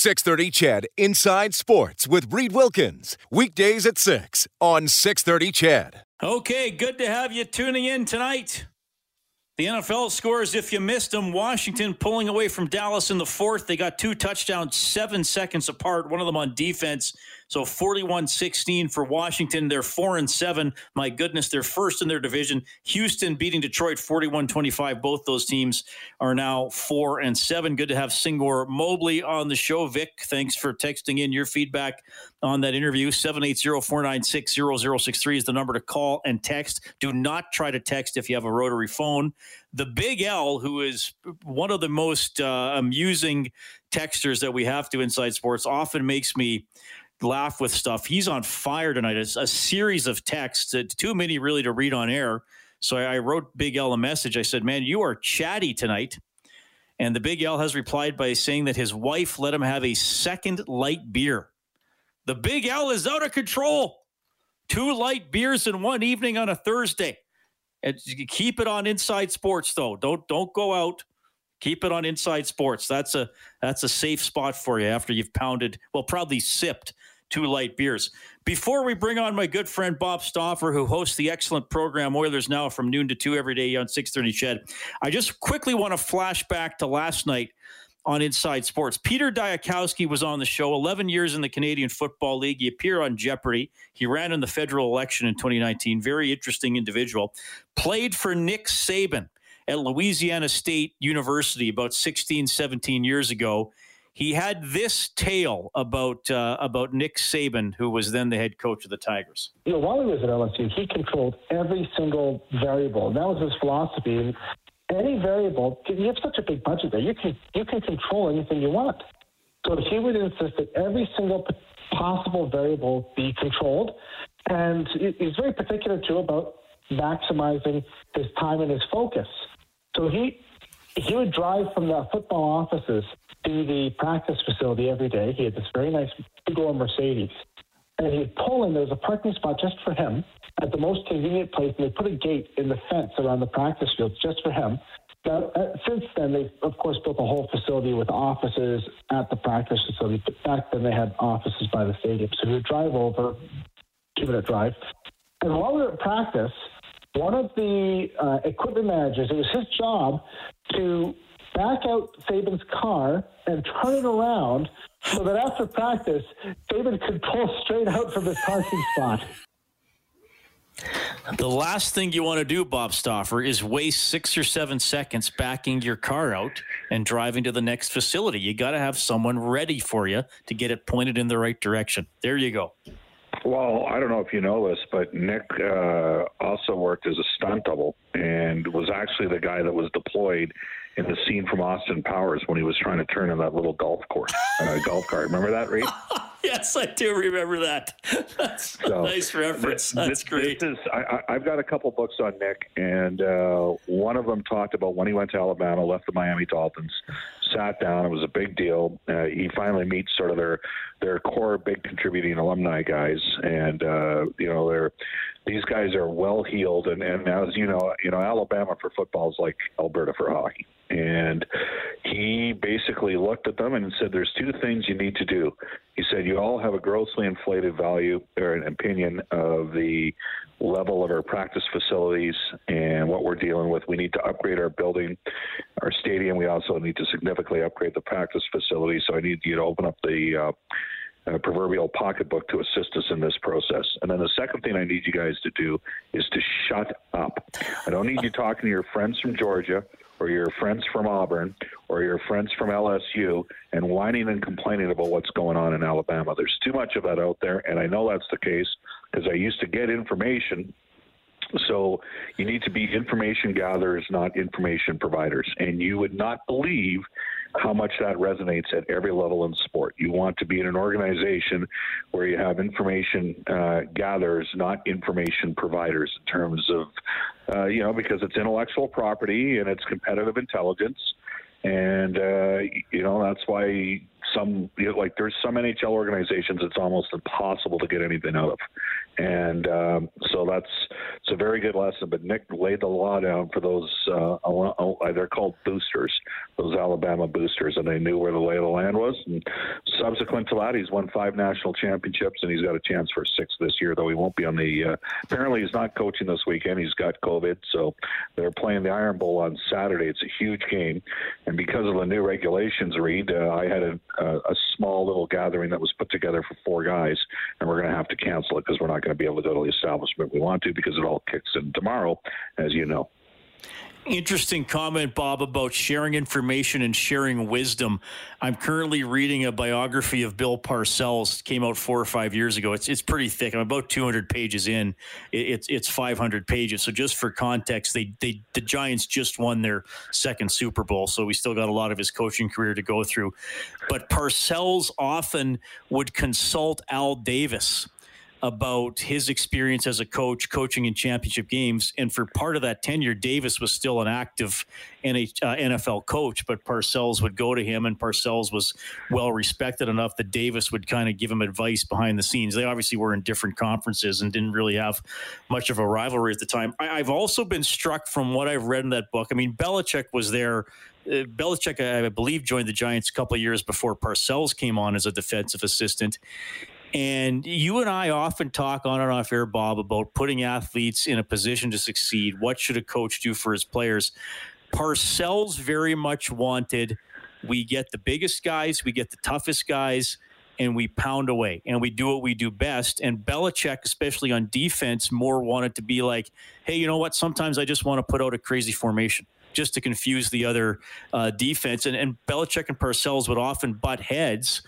630 CHED Inside Sports with Reid Wilkins. Weekdays at 6 on 630 CHED. Okay, good to have you tuning in tonight. The NFL scores, if you missed them, Washington pulling away from Dallas in the fourth. They got two touchdowns seven seconds apart, one of them on defense. So 41 16 for Washington. They're 4 and 7. My goodness, they're first in their division. Houston beating Detroit 41 25. Both those teams are now 4 and 7. Good to have Singor Mobley on the show. Vic, thanks for texting in your feedback on that interview. 780 496 0063 is the number to call and text. Do not try to text if you have a rotary phone. The Big L, who is one of the most uh, amusing texters that we have to Inside Sports, often makes me laugh with stuff. He's on fire tonight. It's a series of texts, too many really to read on air. So I, I wrote Big L a message. I said, "Man, you are chatty tonight." And the Big L has replied by saying that his wife let him have a second light beer. The Big L is out of control. Two light beers in one evening on a Thursday. And keep it on Inside Sports, though. Don't don't go out. Keep it on Inside Sports. That's a that's a safe spot for you after you've pounded, well, probably sipped two light beers. Before we bring on my good friend Bob Stauffer, who hosts the excellent program Oilers Now from noon to 2 every day on 630 CHED, I just quickly want to flash back to last night on Inside Sports. Peter Dyakowski was on the show, 11 years in the Canadian Football League. He appeared on Jeopardy. He ran in the federal election in 2019. Very interesting individual. Played for Nick Saban at Louisiana State University about 16, 17 years ago he had this tale about uh, about Nick Saban, who was then the head coach of the Tigers. You know, while he was at LSU, he controlled every single variable. That was his philosophy. Any variable, you have such a big budget there, you can you can control anything you want. So he would insist that every single possible variable be controlled, and he's very particular too about maximizing his time and his focus. So he he would drive from the football offices to the practice facility every day. He had this very nice big old Mercedes. And he'd pull in, there was a parking spot just for him at the most convenient place, and they put a gate in the fence around the practice fields just for him. Now, uh, since then, they've, of course, built a whole facility with offices at the practice facility. But back then, they had offices by the stadium. So he would drive over, two minute drive. And while we were at practice, one of the uh, equipment managers, it was his job to back out Saban's car and turn it around so that after practice, Saban could pull straight out from his parking spot. The last thing you want to do, Bob Stauffer, is waste six or seven seconds backing your car out and driving to the next facility. You got to have someone ready for you to get it pointed in the right direction. There you go. Well, I don't know if you know this, but Nick uh, also worked as a stunt double and was actually the guy that was deployed in the scene from Austin Powers when he was trying to turn in that little golf course, uh, golf cart. Remember that, Reid? yes, I do remember that. That's so, a nice reference. That's this, great. This is, I, have got a couple books on Nick, and uh, one of them talked about when he went to Alabama, left the Miami Dolphins, sat down. It was a big deal. Uh, he finally meets sort of their their core big contributing alumni guys, and uh, you know they're these guys are well heeled, and, and as you know, you know Alabama for football is like Alberta for hockey. And he basically looked at them and said, "There's two things you need to do." He said, "You all have a grossly inflated value or an opinion of the level of our practice facilities and what we're dealing with. We need to upgrade our building, our stadium. We also need to significantly upgrade the practice facility. So I need you to open up the uh, uh, proverbial pocketbook to assist us in this process. And then the second thing I need you guys to do is to shut up. I don't need you talking to your friends from Georgia or your friends from Auburn or your friends from LSU and whining and complaining about what's going on in Alabama. There's too much of that out there, and I know that's the case because I used to get information so you need to be information gatherers, not information providers. And you would not believe how much that resonates at every level in sport. You want to be in an organization where you have information uh, gatherers, not information providers, in terms of, uh, you know, because it's intellectual property and it's competitive intelligence. And, uh, you know, that's why some you know, like there's some NHL organizations it's almost impossible to get anything out of, and um, so that's it's a very good lesson. But Nick laid the law down for those. Uh, they're called boosters, those Alabama boosters, and they knew where the lay of the land was. And subsequent to that, he's won five national championships, and he's got a chance for six this year. Though he won't be on the. Uh, apparently, he's not coaching this weekend. He's got COVID, so they're playing the Iron Bowl on Saturday. It's a huge game, and because of the new regulations, Reid, uh, I had a, a, a small little gathering that was put together for four guys, and we're going to have to cancel it because we're not going to be able to go to the establishment we want to because it all kicks in tomorrow, as you know. Interesting comment, Bob, about sharing information and sharing wisdom. I'm currently reading a biography of Bill Parcells. It came out four or five years ago. It's it's pretty thick. I'm about 200 pages in. It's it's 500 pages. So just for context, they they the Giants just won their second Super Bowl. So we still got a lot of his coaching career to go through. But Parcells often would consult Al Davis about his experience as a coach, coaching in championship games. And for part of that tenure, Davis was still an active NH, uh, NFL coach, but Parcells would go to him, and Parcells was well respected enough that Davis would kind of give him advice behind the scenes. They obviously were in different conferences and didn't really have much of a rivalry at the time. I, I've also been struck from what I've read in that book. I mean, Belichick was there. Uh, Belichick, I believe, joined the Giants a couple of years before Parcells came on as a defensive assistant. And you and I often talk on and off air, Bob, about putting athletes in a position to succeed. What should a coach do for his players? Parcells very much wanted we get the biggest guys, we get the toughest guys, and we pound away and we do what we do best. And Belichick, especially on defense, more wanted to be like, hey, you know what? Sometimes I just want to put out a crazy formation just to confuse the other uh, defense. And, and Belichick and Parcells would often butt heads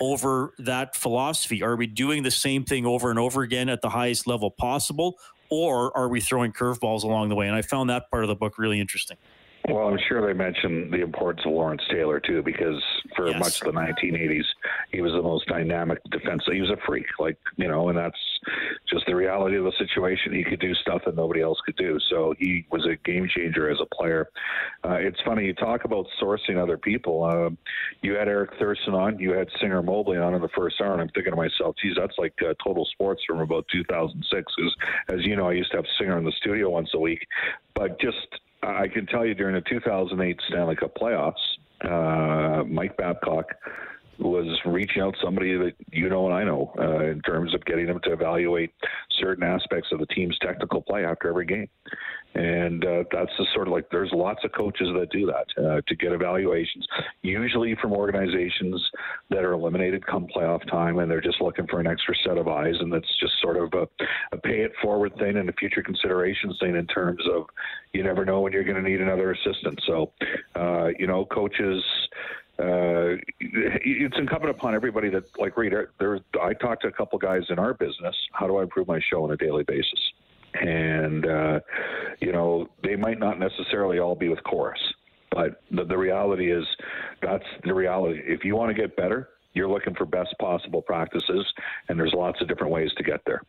over that philosophy? Are we doing the same thing over and over again at the highest level possible, or are we throwing curveballs along the way? And I found that part of the book really interesting. Well, I'm sure they mentioned the importance of Lawrence Taylor too, because for yes. much of the 1980s, he was the most dynamic defensive. He was a freak, like you know, and that's just the reality of the situation. He could do stuff that nobody else could do. So he was a game changer as a player. Uh, it's funny you talk about sourcing other people. Uh, you had Eric Thurston on, you had Singor Mobley on in the first hour, and I'm thinking to myself, geez, that's like uh, total sports from about 2006. Because as you know, I used to have Singor in the studio once a week, but just I can tell you during the 2008 Stanley Cup playoffs, uh, Mike Babcock was reaching out somebody that you know and I know uh, in terms of getting them to evaluate certain aspects of the team's technical play after every game. And uh, that's just sort of like there's lots of coaches that do that uh, to get evaluations, usually from organizations that are eliminated come playoff time and they're just looking for an extra set of eyes. And that's just sort of a, a pay it forward thing and a future considerations thing in terms of you never know when you're going to need another assistant. So, uh, you know, coaches uh, it's incumbent upon everybody that, like Reid, there, I talk to a couple guys in our business. How do I improve my show on a daily basis? And, uh, you know, they might not necessarily all be with Corus, but the, the reality is that's the reality. If you want to get better, you're looking for best possible practices, and there's lots of different ways to get there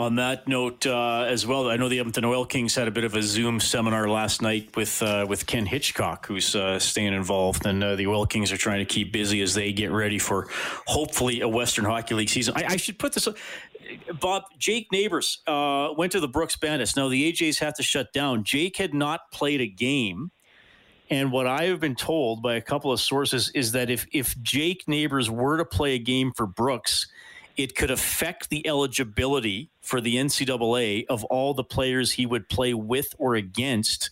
on that note uh, as well, I know the Edmonton Oil Kings had a bit of a Zoom seminar last night with uh, with Ken Hitchcock, who's uh, staying involved, and uh, the Oil Kings are trying to keep busy as they get ready for hopefully a Western Hockey League season. I, I should put this. Bob, Jake Neighbours uh, went to the Brooks Bandits. Now the AJs have to shut down. Jake had not played a game. And what I have been told by a couple of sources is that if if Jake Neighbours were to play a game for Brooks, it could affect the eligibility for the NCAA of all the players he would play with or against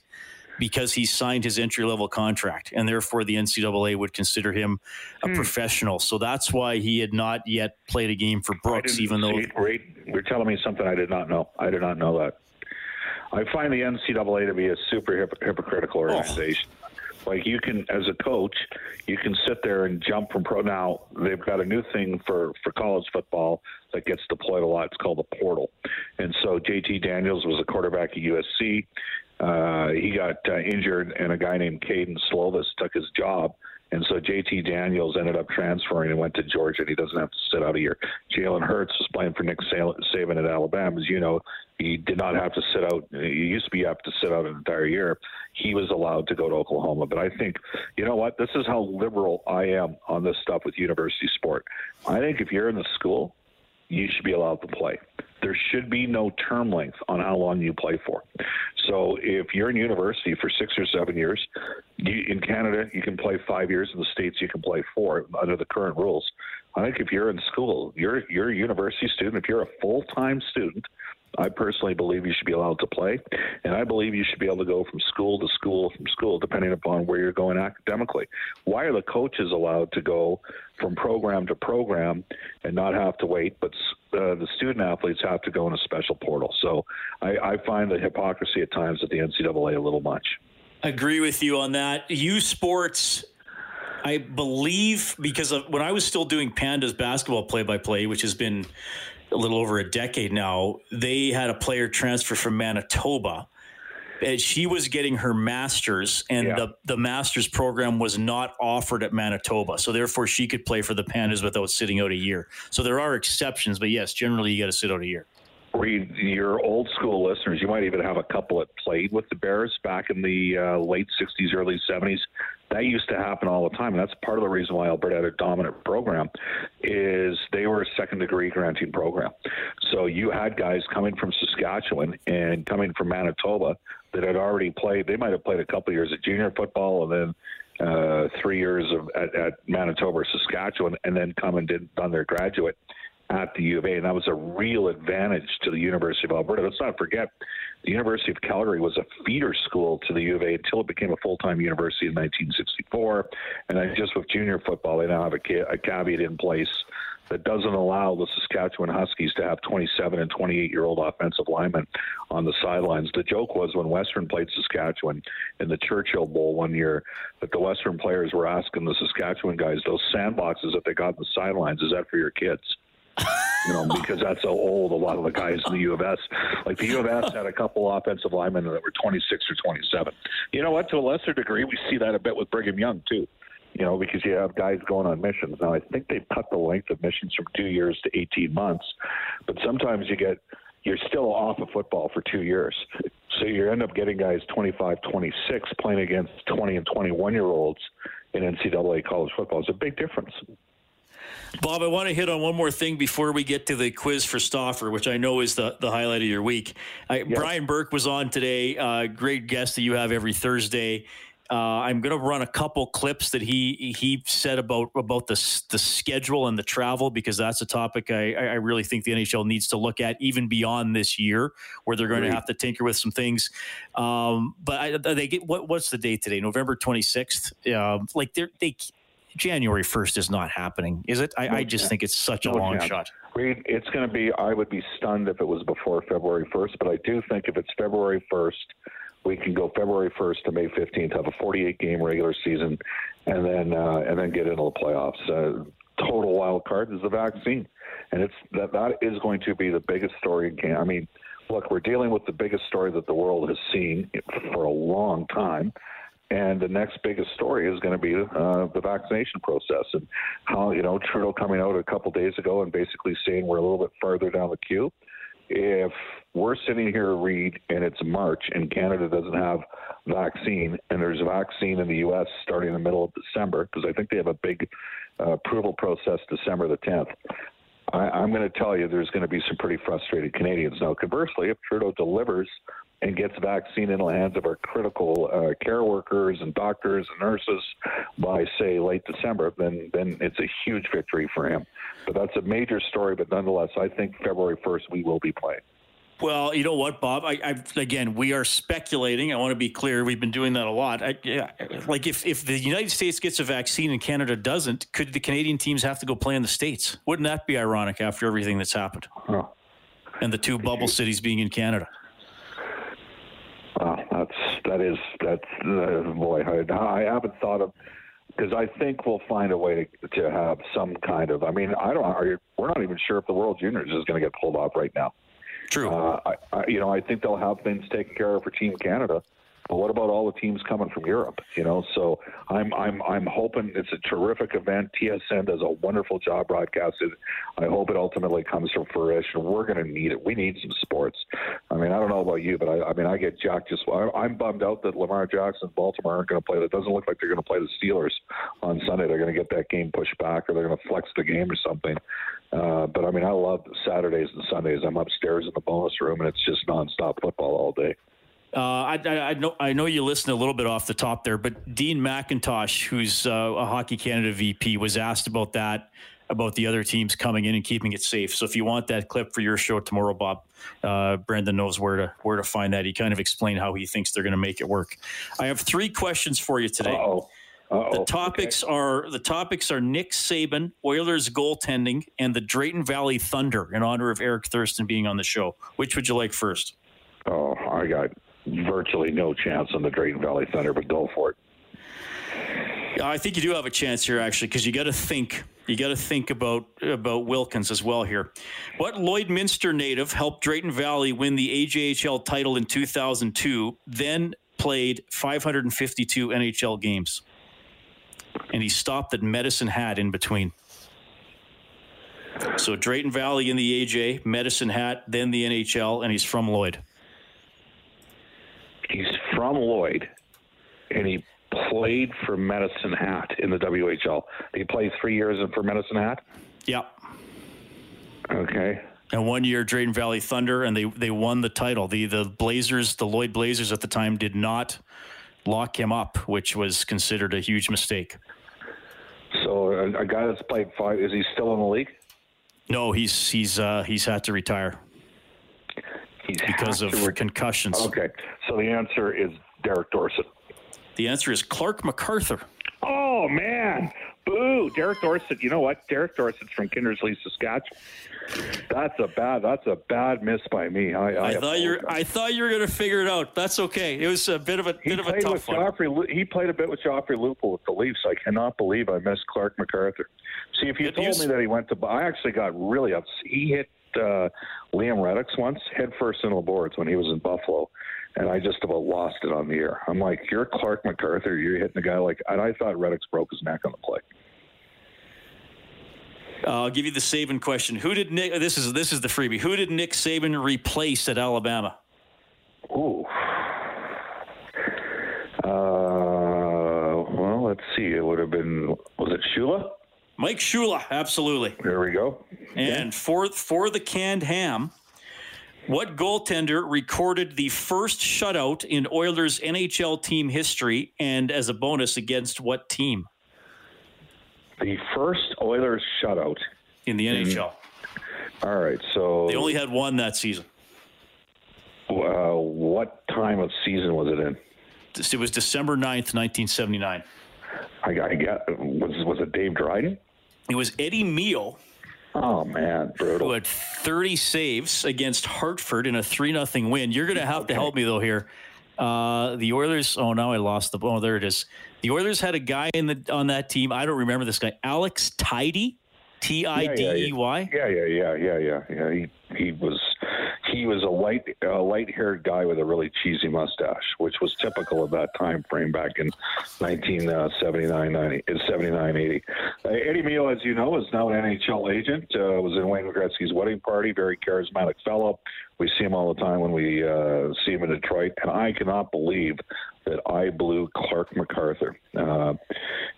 because he signed his entry level contract, and therefore the NCAA would consider him a hmm. professional. So that's why he had not yet played a game for Brooks, even though. Wait, you're telling me something I did not know. I did not know that. I find the NCAA to be a super hip- hypocritical oh. organization. Oh. Like you can, as a coach, you can sit there and jump from pro. Now they've got a new thing for for college football that gets deployed a lot. It's called the portal. And so JT Daniels was a quarterback at USC. Uh, he got uh, injured, and a guy named Kedon Slovis took his job. And so JT Daniels ended up transferring and went to Georgia, and he doesn't have to sit out a year. Jalen Hurts was playing for Nick Saban at Alabama. As you know, he did not have to sit out. He used to be have to sit out an entire year. He was allowed to go to Oklahoma. But I think, you know what? This is how liberal I am on this stuff with university sport. I think if you're in the school, you should be allowed to play. there should be no term length on how long you play for. So if you're in university for six or seven years, you, in Canada you can play five years. In the states you can play four under the current rules. I think if you're in school, you're you're a university student. If you're a full time student, I personally believe you should be allowed to play, and I believe you should be able to go from school to school from school, depending upon where you're going academically. Why are the coaches allowed to go from program to program and not have to wait, but uh, the student athletes have to go in a special portal? So I, I find the hypocrisy at times at the NCAA a little much. I agree with you on that. U Sports I believe because of, when I was still doing Pandas basketball play by play, which has been a little over a decade now, they had a player transfer from Manitoba. And she was getting her master's, and yeah. the, the master's program was not offered at Manitoba. So, therefore, she could play for the Pandas without sitting out a year. So, there are exceptions, but yes, generally, you got to sit out a year. Reid your old school listeners, you might even have a couple that played with the Bears back in the uh, late 60s, early 70s that used to happen all the time. And that's part of the reason why Alberta had a dominant program is they were a second degree granting program. So you had guys coming from Saskatchewan and coming from Manitoba that had already played. They might have played a couple of years of junior football and then uh, three years of at, at Manitoba or Saskatchewan, and then come and did done their graduate at the U of A, and that was a real advantage to the University of Alberta. Let's not forget, the University of Calgary was a feeder school to the U of A until it became a full-time university in 1964. And then just with junior football, they now have a, a caveat in place that doesn't allow the Saskatchewan Huskies to have 27 and 28 year old offensive linemen on the sidelines. The joke was when Western played Saskatchewan in the Churchill Bowl one year that the Western players were asking the Saskatchewan guys, those sandboxes that they got on the sidelines, is that for your kids? You know, because that's so old. A lot of the guys in the U of S, like the U of S, had a couple offensive linemen that were 26 or 27. You know what? To a lesser degree, we see that a bit with Brigham Young too. You know, because you have guys going on missions. Now, I think they've cut the length of missions from two years to 18 months, but sometimes you get you're still off of football for two years. So you end up getting guys 25, 26 playing against 20 and 21 year olds in NCAA college football. It's a big difference. Bob, I want to hit on one more thing before we get to the quiz for Stauffer, which I know is the, the highlight of your week. I, Brian Burke was on today. Uh, great guest that you have every Thursday. Uh, I'm going to run a couple clips that he he said about about the the schedule and the travel because that's a topic I, I really think the NHL needs to look at even beyond this year where they're going to have to tinker with some things. Um, but I, they get what what's the date today? November 26th. Uh, like they they January 1st is not happening, is it? I, I just think it's such a long shot. It's going to be, I would be stunned if it was before February 1st, but I do think if it's February 1st, we can go February 1st to May 15th, have a 48 game regular season, and then uh, and then get into the playoffs. Uh, total wild card is the vaccine, and it's that that is going to be the biggest story in Canada. I mean, look, we're dealing with the biggest story that the world has seen for a long time. And the next biggest story is going to be uh, the vaccination process and how, you know, Trudeau coming out a couple days ago and basically saying we're a little bit farther down the queue. If we're sitting here, Reid, and it's March and Canada doesn't have vaccine, and there's vaccine in the U.S. starting in the middle of December, because I think they have a big uh, approval process December the 10th. I, am going to tell you there's going to be some pretty frustrated Canadians. Now, conversely, if Trudeau delivers and gets vaccine in the hands of our critical uh, care workers and doctors and nurses by say late December, then then it's a huge victory for him. But that's a major story. But nonetheless, I think February first we will be playing. Well, you know what, Bob? I, I, again, we are speculating. I want to be clear. We've been doing that a lot. I, yeah, like if if the United States gets a vaccine and Canada doesn't, could the Canadian teams have to go play in the states? Wouldn't that be ironic after everything that's happened? Huh. And the two bubble cities being in Canada. That's that is that's uh, boy. I, I haven't thought of because I think we'll find a way to to have some kind of. I mean, I don't. Are you, we're not even sure if the World Juniors is going to get pulled off right now. True. Uh, I, I, you know, I think they'll have things taken care of for Team Canada. But what about all the teams coming from Europe? You know, so I'm I'm I'm hoping it's a terrific event. TSN does a wonderful job broadcasting. I hope it ultimately comes to fruition. We're going to need it. We need some sports. I mean, I don't know about you, but I, I mean, I get jacked. just. I'm bummed out that Lamar Jackson, Baltimore aren't going to play. It doesn't look like they're going to play the Steelers on Sunday. They're going to get that game pushed back, or they're going to flex the game or something. Uh, but I mean, I love Saturdays and Sundays. I'm upstairs in the bonus room, and it's just nonstop football all day. Uh, I, I, I, know I know you listened a little bit off the top there, but Dean McIntosh, who's uh, a Hockey Canada VP, was asked about that about the other teams coming in and keeping it safe. So if you want that clip for your show tomorrow, Bob, uh, Brendan knows where to where to find that. He kind of explained how he thinks they're going to make it work. I have three questions for you today. Uh-oh. Uh-oh. The topics okay. are the topics are Nick Saban, Oilers goaltending, and the Drayton Valley Thunder in honor of Eric Thurston being on the show. Which would you like first? Oh, I got virtually no chance on the Drayton Valley Thunder, but go for it. I think you do have a chance here, actually, because you got to think. You got to think about about Wilkins as well here. What Lloydminster native helped Drayton Valley win the AJHL title in 2002, then played 552 NHL games, and he stopped at Medicine Hat in between. So Drayton Valley in the AJ, Medicine Hat, then the NHL, and he's from Lloyd. From Lloyd, and he played for Medicine Hat in the WHL. He played three years for Medicine Hat. Yep. Okay. And one year, Drayton Valley Thunder, and they they won the title. The the Blazers, the Lloyd Blazers at the time, did not lock him up, which was considered a huge mistake. So a, a guy that's played five is he still in the league? No, he's he's uh, he's had to retire. He's because of re- concussions. Okay, so the answer is Derek Dorsett. The answer is Clarke MacArthur. Oh man, boo! Derek Dorsett. You know what? Derek Dorsett's from Kindersley, Saskatchewan. That's a bad. That's a bad miss by me. I, I, I thought you. I thought you were going to figure it out. That's okay. It was a bit of a he bit of a tough one. Joffrey, he played a bit with Joffrey Lupul with the Leafs. I cannot believe I missed Clarke MacArthur. See, if you Good told news. me that he went to, I actually got really upset. He hit uh, Liam Reddox once head first into the boards when he was in Buffalo and I just about lost it on the air. I'm like, you're Clarke MacArthur. You're hitting a guy like, and I thought Reddox broke his neck on the play. I'll give you the Saban question. Who did Nick? This is this is the freebie. Who did Nick Saban replace at Alabama? Ooh. Uh, well, let's see. It would have been was it Shula? Mike Shula, absolutely. There we go. And for for the canned ham, what goaltender recorded the first shutout in Oilers NHL team history and as a bonus against what team? The first Oilers shutout in the NHL. All right, so they only had one that season. Uh, what time of season was it in? It was December 9th, 1979. I, I got was was it Dave Dryden? It was Eddie Mio Oh man, brutal. Who had 30 saves against Hartford in a three nothing win. You're going to have okay. to help me though here. Uh, the Oilers. Oh, now I lost the. Oh, there it is. The Oilers had a guy in the on that team. I don't remember this guy. Alex Tidey, T I D E Y. Yeah, yeah, yeah, yeah, yeah, yeah. He he was he was a light a light haired guy with a really cheesy mustache, which was typical of that time frame back in 1979, 90, 79, 80. Uh, Eddie Mio, as you know, is now an NHL agent. Uh, was in Wayne Gretzky's wedding party. Very charismatic fellow. We see him all the time when we uh, see him in Detroit, and I cannot believe that I blew Clarke MacArthur. Uh,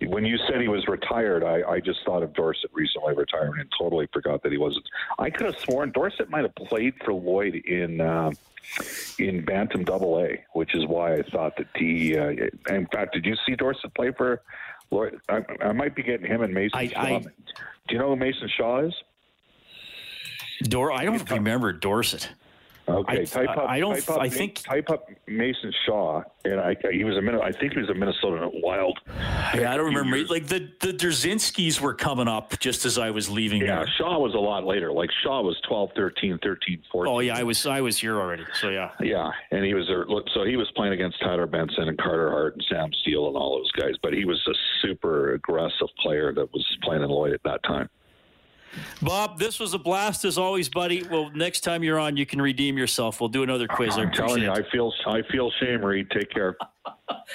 when you said he was retired, I, I just thought of Dorsett recently retiring and totally forgot that he wasn't. I could have sworn Dorsett might have played for Lloyd in. Uh, in Bantam Double A, which is why I thought that he. Uh, in fact, did you see Dorsett play for Lloyd? I, I might be getting him and Mason I, Shaw. I, Do you know who Mason Shaw is? Dor, I don't remember Dorsett. Okay, I, type up. I don't. Up, I think type up Mason Shaw, and I he was a I think he was a Minnesota Wild. Yeah, I don't remember. Years. Like the the Dzerzhinskis were coming up just as I was leaving. Yeah, there. Shaw was a lot later. Like Shaw was 12, 13, 13, 14. Oh yeah, I was I was here already. So yeah. Yeah, and he was a, so he was playing against Tyler Benson and Carter Hart and Sam Steel and all those guys. But he was a super aggressive player that was playing in Lloyd at that time. Bob, this was a blast as always, buddy. Well, next time you're on, you can redeem yourself. We'll do another quiz. I'm telling you, it. I feel I feel shame, Reid. Take care.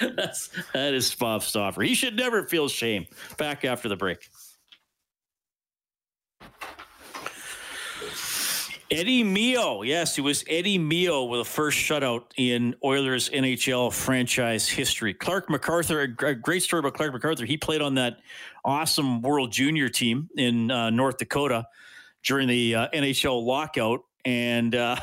That's that is Bob Stauffer. He should never feel shame. Back after the break. Eddie Mio, yes, it was Eddie Mio with the first shutout in Oilers NHL franchise history. Clarke MacArthur, a great story about Clarke MacArthur. He played on that awesome World Junior team in uh, North Dakota during the uh, NHL lockout, and uh,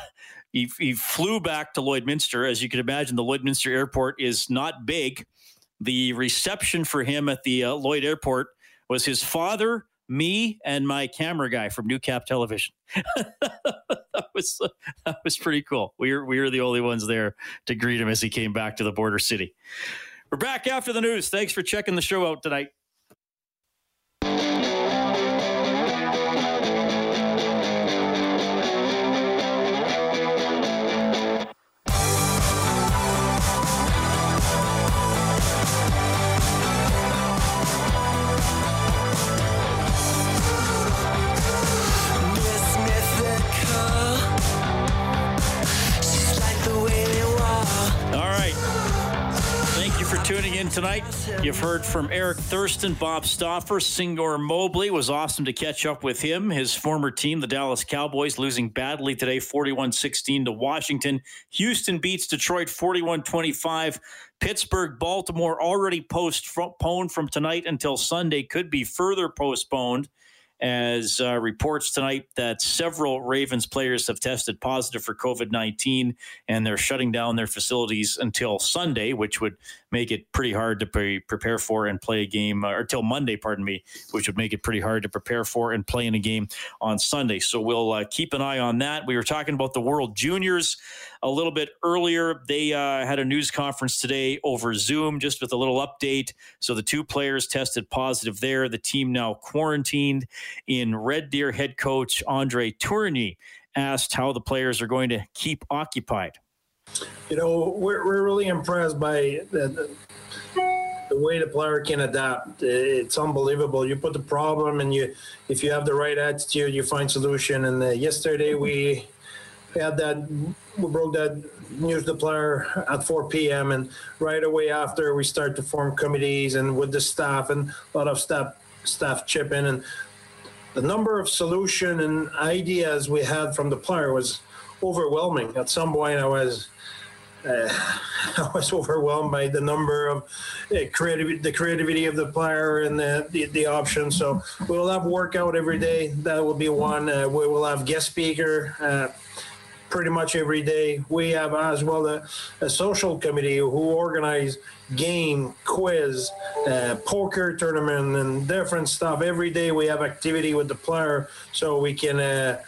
he, he flew back to Lloydminster. As you can imagine, the Lloydminster Airport is not big. The reception for him at the uh, Lloyd Airport was his father me and my camera guy from Newcap Television. that was that was pretty cool. We were we were the only ones there to greet him as he came back to the border city. We're back after the news. Thanks for checking the show out tonight. In tonight. You've heard from Eric Thurston, Bob Stauffer, Singor Mobley. It was awesome to catch up with him. His former team, the Dallas Cowboys, losing badly today, 41 16 to Washington. Houston beats Detroit 41 25. Pittsburgh, Baltimore already postponed from tonight until Sunday, could be further postponed as uh, reports tonight that several Ravens players have tested positive for COVID 19 and they're shutting down their facilities until Sunday, which would make it pretty hard to pre- prepare for and play a game, uh, or till Monday, pardon me, which would make it pretty hard to prepare for and play in a game on Sunday. So we'll uh, keep an eye on that. We were talking about the World Juniors a little bit earlier. They uh, had a news conference today over Zoom, just with a little update. So the two players tested positive there. The team now quarantined in Red Deer head coach Andre Tourigny asked how the players are going to keep occupied. You know, we're, we're really impressed by the, the way the player can adapt. It's unbelievable. You put the problem, and you, if you have the right attitude, you find solution. And uh, yesterday we had that we broke that news to the player at 4 p.m. and right away after we start to form committees and with the staff and a lot of staff staff chip in and the number of solution and ideas we had from the player was overwhelming. At some point, I was uh, I was overwhelmed by the number of uh, creativity, the creativity of the player and the, the, the options. So we'll have workout every day. That will be one. Uh, we will have guest speaker uh, pretty much every day. We have as well a, a social committee who organize game, quiz, uh, poker tournament, and different stuff. Every day we have activity with the player, so we can. Uh,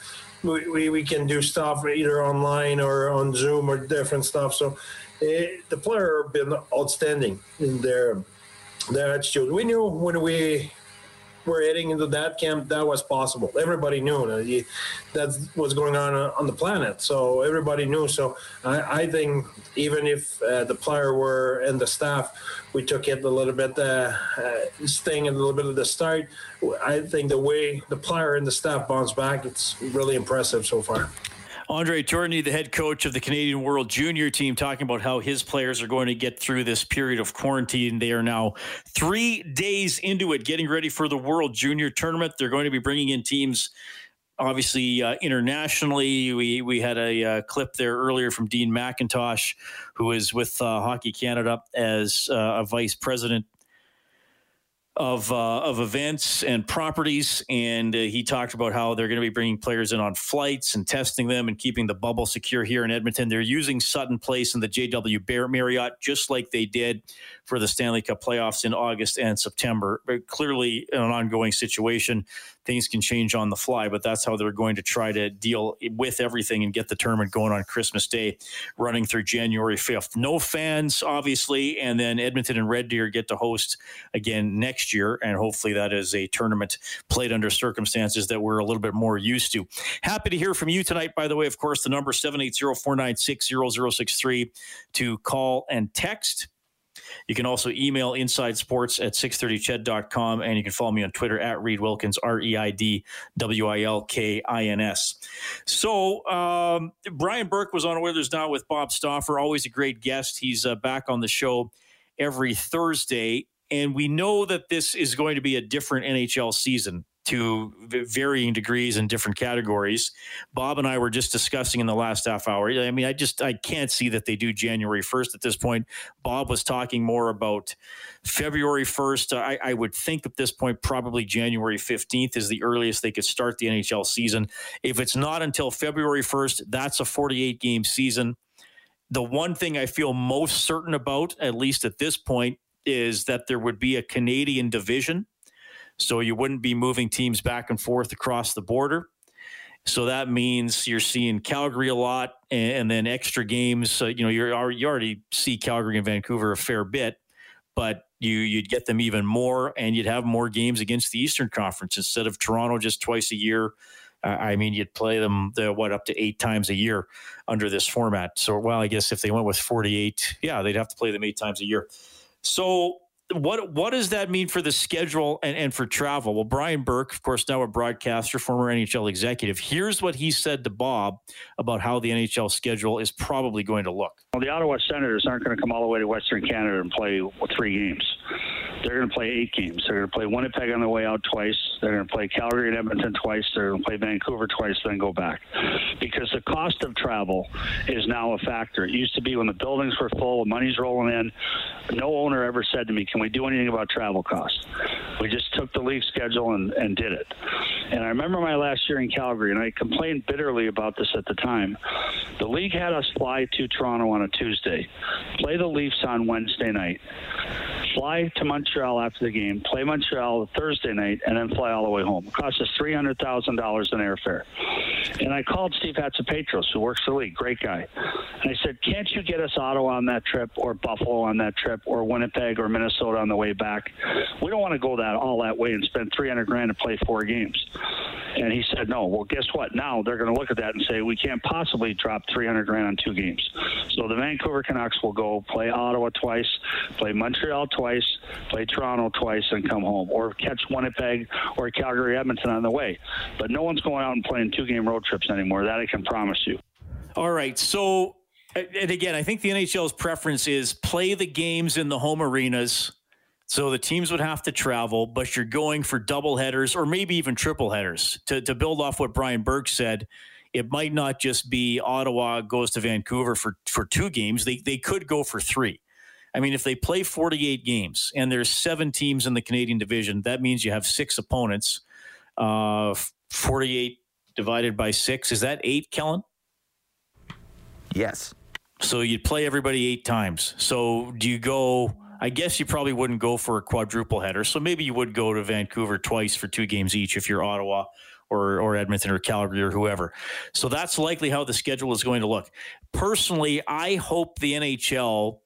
we, we can do stuff either online or on Zoom or different stuff. So it, eh, the player have been outstanding in their their attitude. We knew when we were heading into that camp, that was possible. Everybody knew that what's going on uh, on the planet. So everybody knew. So I, I think even if uh, the player were and the staff, we took it a little bit, uh, uh, staying a little bit at the start. I think the way the player and the staff bounce back, it's really impressive so far. Andre Tourigny, the head coach of the Canadian World Junior team, talking about how his players are going to get through this period of quarantine. They are now three days into it, getting ready for the World Junior tournament. They're going to be bringing in teams obviously uh, internationally. We we had a uh, clip there earlier from Dean McIntosh, who is with uh, Hockey Canada as uh, a vice president of uh, of events and properties, and uh, he talked about how they're going to be bringing players in on flights and testing them and keeping the bubble secure here in Edmonton. They're using Sutton Place and the JW Bear Marriott just like they did for the Stanley Cup playoffs in August and September. But clearly, an ongoing situation things can change on the fly, but that's how they're going to try to deal with everything and get the tournament going on Christmas Day, running through January 5th. No fans, obviously, and then Edmonton and Red Deer get to host again next year, and hopefully that is a tournament played under circumstances that we're a little bit more used to. Happy to hear from you tonight, by the way. Of course, the number 780 496 0063 to call and text. You can also email inside sports at 630ched.com and you can follow me on Twitter at Reid Wilkins, R E I D W I L K I N S. So, um, Brian Burke was on Oilers Now with Bob Stauffer, always a great guest. He's uh, back on the show every Thursday. And we know that this is going to be a different NHL season to varying degrees in different categories. Bob and I were just discussing in the last half hour. I mean, I just I can't see that they do January first at this point. Bob was talking more about February first. I, I would think at this point probably January fifteenth is the earliest they could start the NHL season. If it's not until February first, that's a forty-eight game season. The one thing I feel most certain about, at least at this point, is that there would be a Canadian division so you wouldn't be moving teams back and forth across the border. So that means you're seeing Calgary a lot, and, then extra games. Uh, you know, you're you already see Calgary and Vancouver a fair bit, but you you'd get them even more, and you'd have more games against the Eastern Conference instead of Toronto just twice a year. Uh, I mean, you'd play them the what up to eight times a year under this format. So, well, I guess if they went with 48, yeah, they'd have to play them eight times a year. So what what does that mean for the schedule and, and for travel? Well, Brian Burke, of course, now a broadcaster, former NHL executive. Here's what he said to Bob about how the NHL schedule is probably going to look. Well, the Ottawa Senators aren't going to come all the way to Western Canada and play three games. They're going to play eight games. They're going to play Winnipeg on the way out twice. They're going to play Calgary and Edmonton twice. They're going to play Vancouver twice, then go back. Because the cost of travel is now a factor. It used to be when the buildings were full, money's rolling in. No owner ever said to me, Can we do anything about travel costs? We just took the league schedule and, and did it. And I remember my last year in Calgary, and I complained bitterly about this at the time. The league had us fly to Toronto on a Tuesday, play the Leafs on Wednesday night, fly to Montreal after the game, play Montreal Thursday night, and then fly all the way home. It cost us three hundred thousand dollars in airfare. And I called Steve Hatze-Petros, who works for the league, great guy, and I said, "Can't you get us Ottawa on that trip, or Buffalo on that trip, or Winnipeg or Minnesota on the way back? We don't want to go that all that way and spend three hundred grand to play four games." And he said, no. Well, guess what? Now they're going to look at that and say, we can't possibly drop 300 grand on two games. So the Vancouver Canucks will go play Ottawa twice, play Montreal twice, play Toronto twice, and come home, or catch Winnipeg or Calgary Edmonton on the way. But no one's going out and playing two game road trips anymore. That I can promise you. All right. So, and again, I think the NHL's preference is play the games in the home arenas so the teams would have to travel, but you're going for double headers or maybe even triple headers. To, to build off what Brian Burke said, it might not just be Ottawa goes to Vancouver for, for two games. They, they could go for three. I mean, if they play 48 games and there's seven teams in the Canadian division, that means you have six opponents. Uh, 48 divided by six, is that eight, Kellen? Yes. So you'd play everybody eight times. So do you go I guess you probably wouldn't go for a quadruple header. So maybe you would go to Vancouver twice for two games each if you're Ottawa or, or Edmonton or Calgary or whoever. So that's likely how the schedule is going to look. Personally, I hope the NHL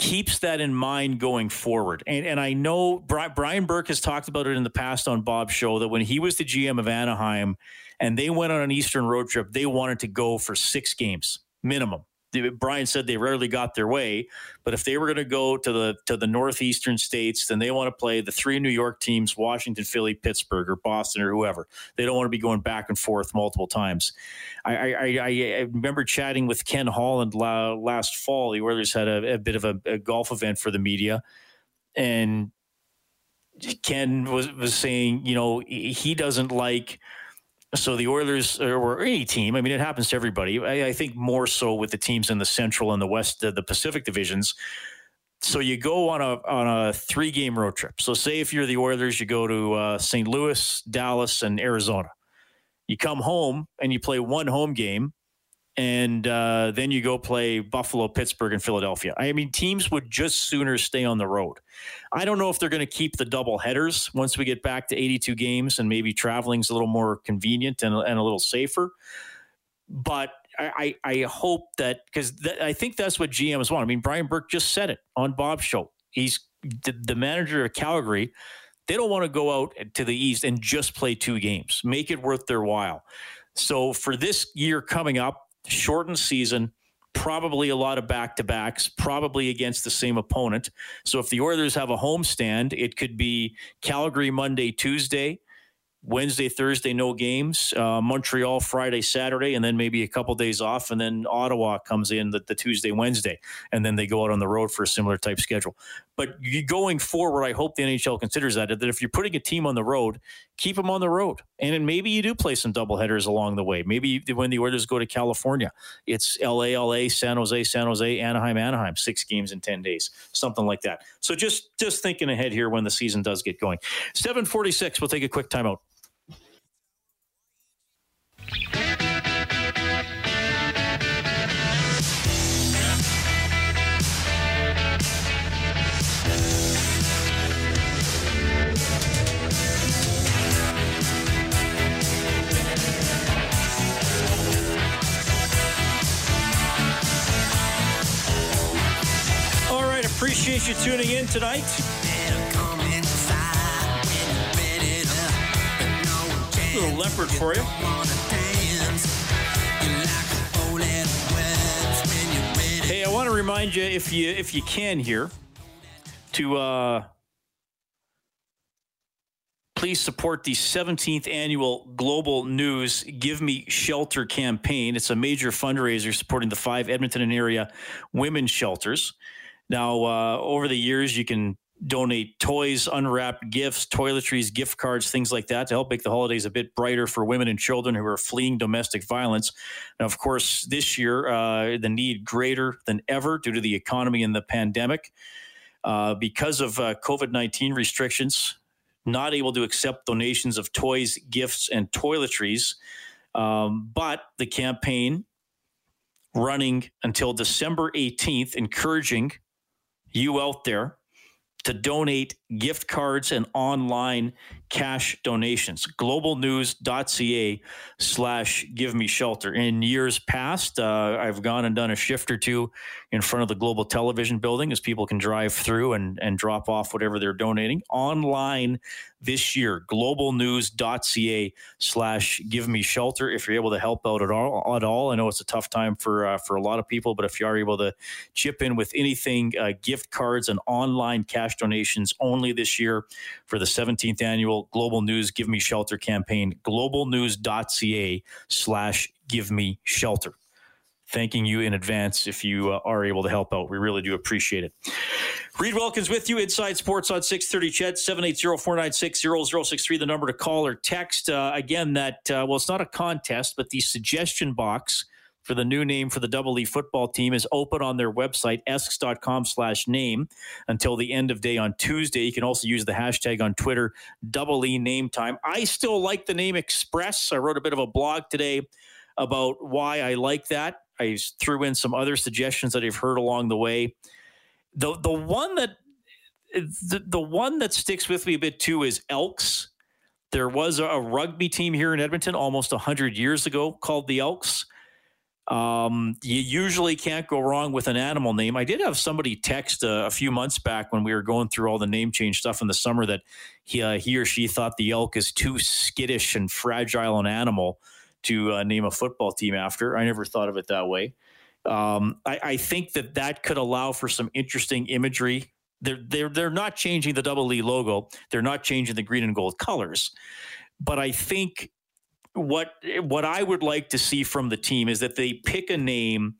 keeps that in mind going forward. And, and I know Brian Burke has talked about it in the past on Bob's show that when he was the GM of Anaheim and they went on an Eastern road trip, they wanted to go for six games minimum. Brian said they rarely got their way, but if they were going to go to the to the northeastern states, then they want to play the three New York teams: Washington, Philly, Pittsburgh, or Boston, or whoever. They don't want to be going back and forth multiple times. I, I, I, I remember chatting with Ken Holland la, last fall. The Oilers had a, a bit of a, a golf event for the media, and Ken was was saying, you know, he doesn't like so the Oilers or any team, I mean, it happens to everybody. I, I think more so with the teams in the Central and the West, the, the Pacific divisions. So you go on a on a three game road trip. So say if you're the Oilers, you go to uh, St. Louis, Dallas, and Arizona. You come home and you play one home game, and uh, then you go play Buffalo, Pittsburgh, and Philadelphia. I mean, teams would just sooner stay on the road. I don't know if they're going to keep the double headers once we get back to 82 games, and maybe traveling's a little more convenient and, and a little safer. But I, I, I hope that because th- I think that's what GMs want. I mean, Brian Burke just said it on Bob's show. He's the, the manager of Calgary. They don't want to go out to the East and just play two games. Make it worth their while. So for this year coming up, shortened season, probably a lot of back to backs, probably against the same opponent. So if the Oilers have a homestand, it could be Calgary Monday, Tuesday. Wednesday, Thursday, no games. Uh, Montreal Friday, Saturday, and then maybe a couple days off, and then Ottawa comes in the, the, Tuesday, Wednesday, and then they go out on the road for a similar type schedule. But going forward, I hope the NHL considers that that if you're putting a team on the road, keep them on the road, and maybe you do play some doubleheaders along the way. Maybe when the Oilers go to California, it's LA, LA, San Jose, San Jose, Anaheim, Anaheim, six games in ten days, something like that. So just just thinking ahead here when the season does get going. Seven forty six. We'll take a quick timeout. Appreciate you tuning in tonight. little leopard for you. Hey, I want to remind you if you if you can here to uh, please support the 17th annual Global News Give Me Shelter campaign. It's a major fundraiser supporting the five Edmonton and area women's shelters. Now, uh, over the years, you can donate toys, unwrapped gifts, toiletries, gift cards, things like that to help make the holidays a bit brighter for women and children who are fleeing domestic violence. And of course, this year, uh, the need greater than ever due to the economy and the pandemic. Uh, because of uh, COVID 19 restrictions, not able to accept donations of toys, gifts, and toiletries. Um, but the campaign running until December 18th, encouraging you out there to donate gift cards and online cash donations. Globalnews.ca slash give me shelter. In years past, uh, I've gone and done a shift or two in front of the Global Television building as people can drive through and, and drop off whatever they're donating. Online this year, globalnews.ca slash give me shelter. If you're able to help out at all, at all, I know it's a tough time for, uh, for a lot of people, but if you are able to chip in with anything, uh, gift cards and online cash donations only this year for the 17th annual Global News Give Me Shelter campaign, globalnews.ca slash give me shelter. Thanking you in advance if you uh, are able to help out. We really do appreciate it. Reid Wilkins with you, Inside Sports on 630 CHED, 780-496-0063, the number to call or text. Uh, again, that, uh, well, it's not a contest, but the suggestion box for the new name for the Double E football team is open on their website, esks.com slash name, until the end of day on Tuesday. You can also use the hashtag on Twitter, Double E name time. I still like the name Express. I wrote a bit of a blog today about why I like that. I threw in some other suggestions that I've heard along the way. The the one that the, the one that sticks with me a bit too is Elks. There was a, rugby team here in Edmonton almost 100 years ago called the Elks. Um, you usually can't go wrong with an animal name. I did have somebody text uh, a few months back when we were going through all the name change stuff in the summer that he, uh, he or she thought the elk is too skittish and fragile an animal to uh, name a football team after. I never thought of it that way. Um, I, I, think that that could allow for some interesting imagery. They're they're they're not changing the double E logo. They're not changing the green and gold colors, but I think what what I would like to see from the team is that they pick a name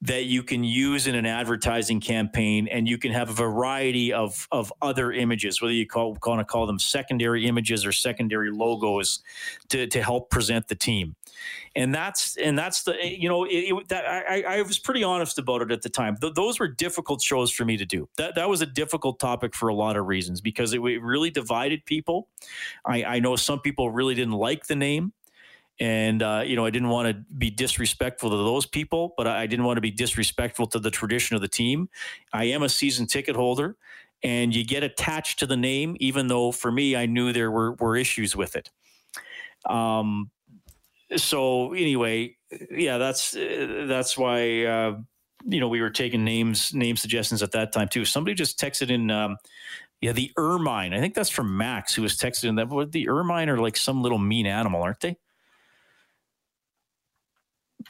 that you can use in an advertising campaign and you can have a variety of, of other images, whether you call, want to call them secondary images or secondary logos to, to help present the team. And that's, and that's the, you know, it, it, that, I, I was pretty honest about it at the time. Th- those were difficult shows for me to do. That, that was a difficult topic for a lot of reasons because it, it really divided people. I, I know some people really didn't like the name and uh, you know I didn't want to be disrespectful to those people, but I didn't want to be disrespectful to the tradition of the team. I am a season ticket holder, and you get attached to the name, even though for me I knew there were were issues with it. Um, so anyway, yeah, that's uh, that's why uh, you know we were taking names name suggestions at that time too. Somebody just texted in. Um, yeah, the ermine. I think that's from Max, who was texted in that. What the ermine are like some little mean animal, aren't they?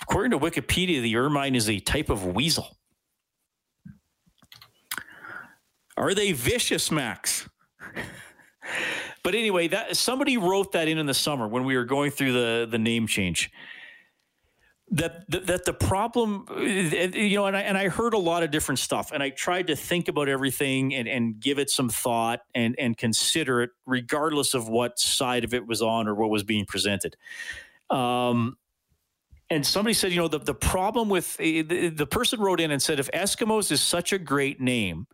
According to Wikipedia, the ermine is a type of weasel. Are they vicious, Max? but anyway, that somebody wrote that in in the summer when we were going through the the name change that, that that the problem you know and I, and I heard a lot of different stuff and I tried to think about everything and, and give it some thought and and consider it regardless of what side of it was on or what was being presented um and somebody said you know the, the problem with eh, the, the person wrote in and said if Eskimos is such a great name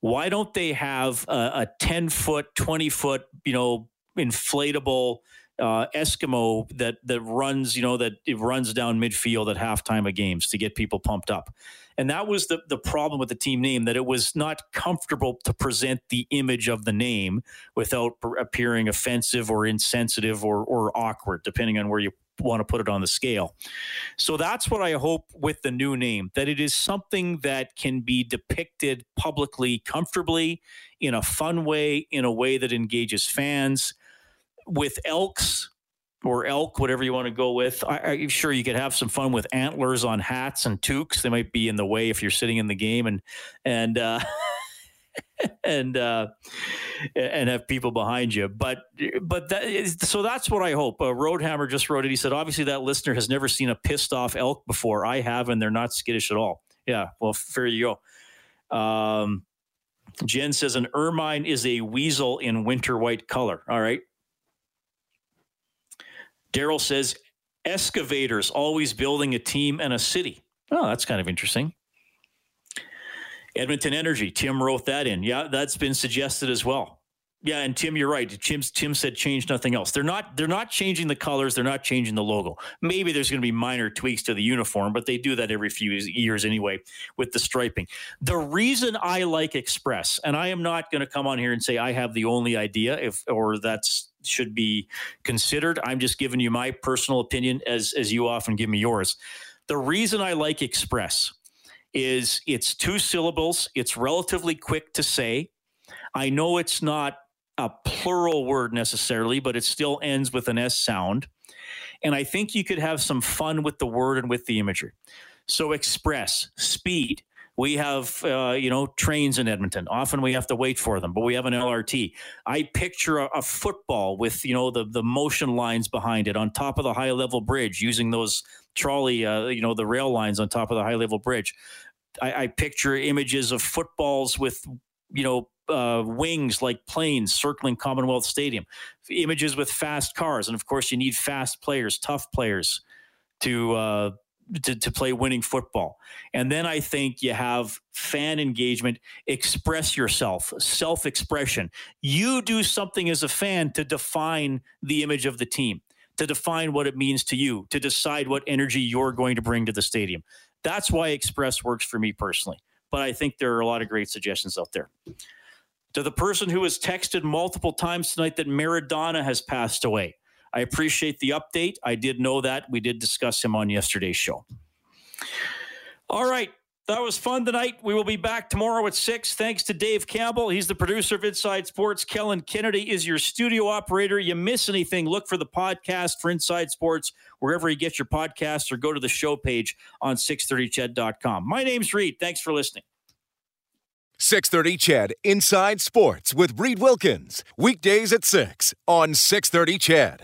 why don't they have a, a 10 foot 20 foot you know inflatable uh, Eskimo that that runs, you know, that it runs down midfield at halftime of games to get people pumped up. And that was the the problem with the team name that it was not comfortable to present the image of the name without appearing offensive or insensitive or or awkward, depending on where you want to put it on the scale. So that's what I hope with the new name that it is something that can be depicted publicly comfortably in a fun way, in a way that engages fans with elks or elk, whatever you want to go with. I, am sure you could have some fun with antlers on hats and toques. They might be in the way if you're sitting in the game and and uh, and uh, and have people behind you. But but that is, so that's what I hope. Uh, Roadhammer just wrote it. He said, obviously that listener has never seen a pissed off elk before. I have, and they're not skittish at all. Yeah, well, fair you go. Um, Jen says an ermine is a weasel in winter white color. All right. Daryl says excavators always building a team and a city. Oh, that's kind of interesting. Edmonton Energy, Tim wrote that in. Yeah, that's been suggested as well. Yeah, and Tim, you're right. Tim, Tim said change nothing else. They're not they're not changing the colors, they're not changing the logo. Maybe there's going to be minor tweaks to the uniform, but they do that every few years anyway with the striping. The reason I like Express, and I am not going to come on here and say I have the only idea if or that's should be considered. I'm just giving you my personal opinion as as you often give me yours. The reason I like Express is it's two syllables, it's relatively quick to say. I know it's not a plural word necessarily, but it still ends with an S sound. And I think you could have some fun with the word and with the imagery. So, express, speed, we have, uh, you know, trains in Edmonton. Often we have to wait for them, but we have an LRT. I picture a, a football with, you know, the the motion lines behind it on top of the high level bridge, using those trolley, uh, you know, the rail lines on top of the high level bridge. I, I picture images of footballs with, you know, uh, wings like planes circling Commonwealth Stadium, images with fast cars, and of course you need fast players, tough players to uh, to, to play winning football. And then I think you have fan engagement, express yourself, self expression. You do something as a fan to define the image of the team, to define what it means to you, to decide what energy you're going to bring to the stadium. That's why Express works for me personally. But I think there are a lot of great suggestions out there. To the person who has texted multiple times tonight that Maradona has passed away, I appreciate the update. I did know that. We did discuss him on yesterday's show. All right. That was fun tonight. We will be back tomorrow at 6. Thanks to Dave Campbell. He's the producer of Inside Sports. Kellen Kennedy is your studio operator. You miss anything, look for the podcast for Inside Sports wherever you get your podcasts or go to the show page on 630ched.com. My name's Reid. Thanks for listening. 630 CHED Inside Sports with Reid Wilkins. Weekdays at 6 on 630 CHED.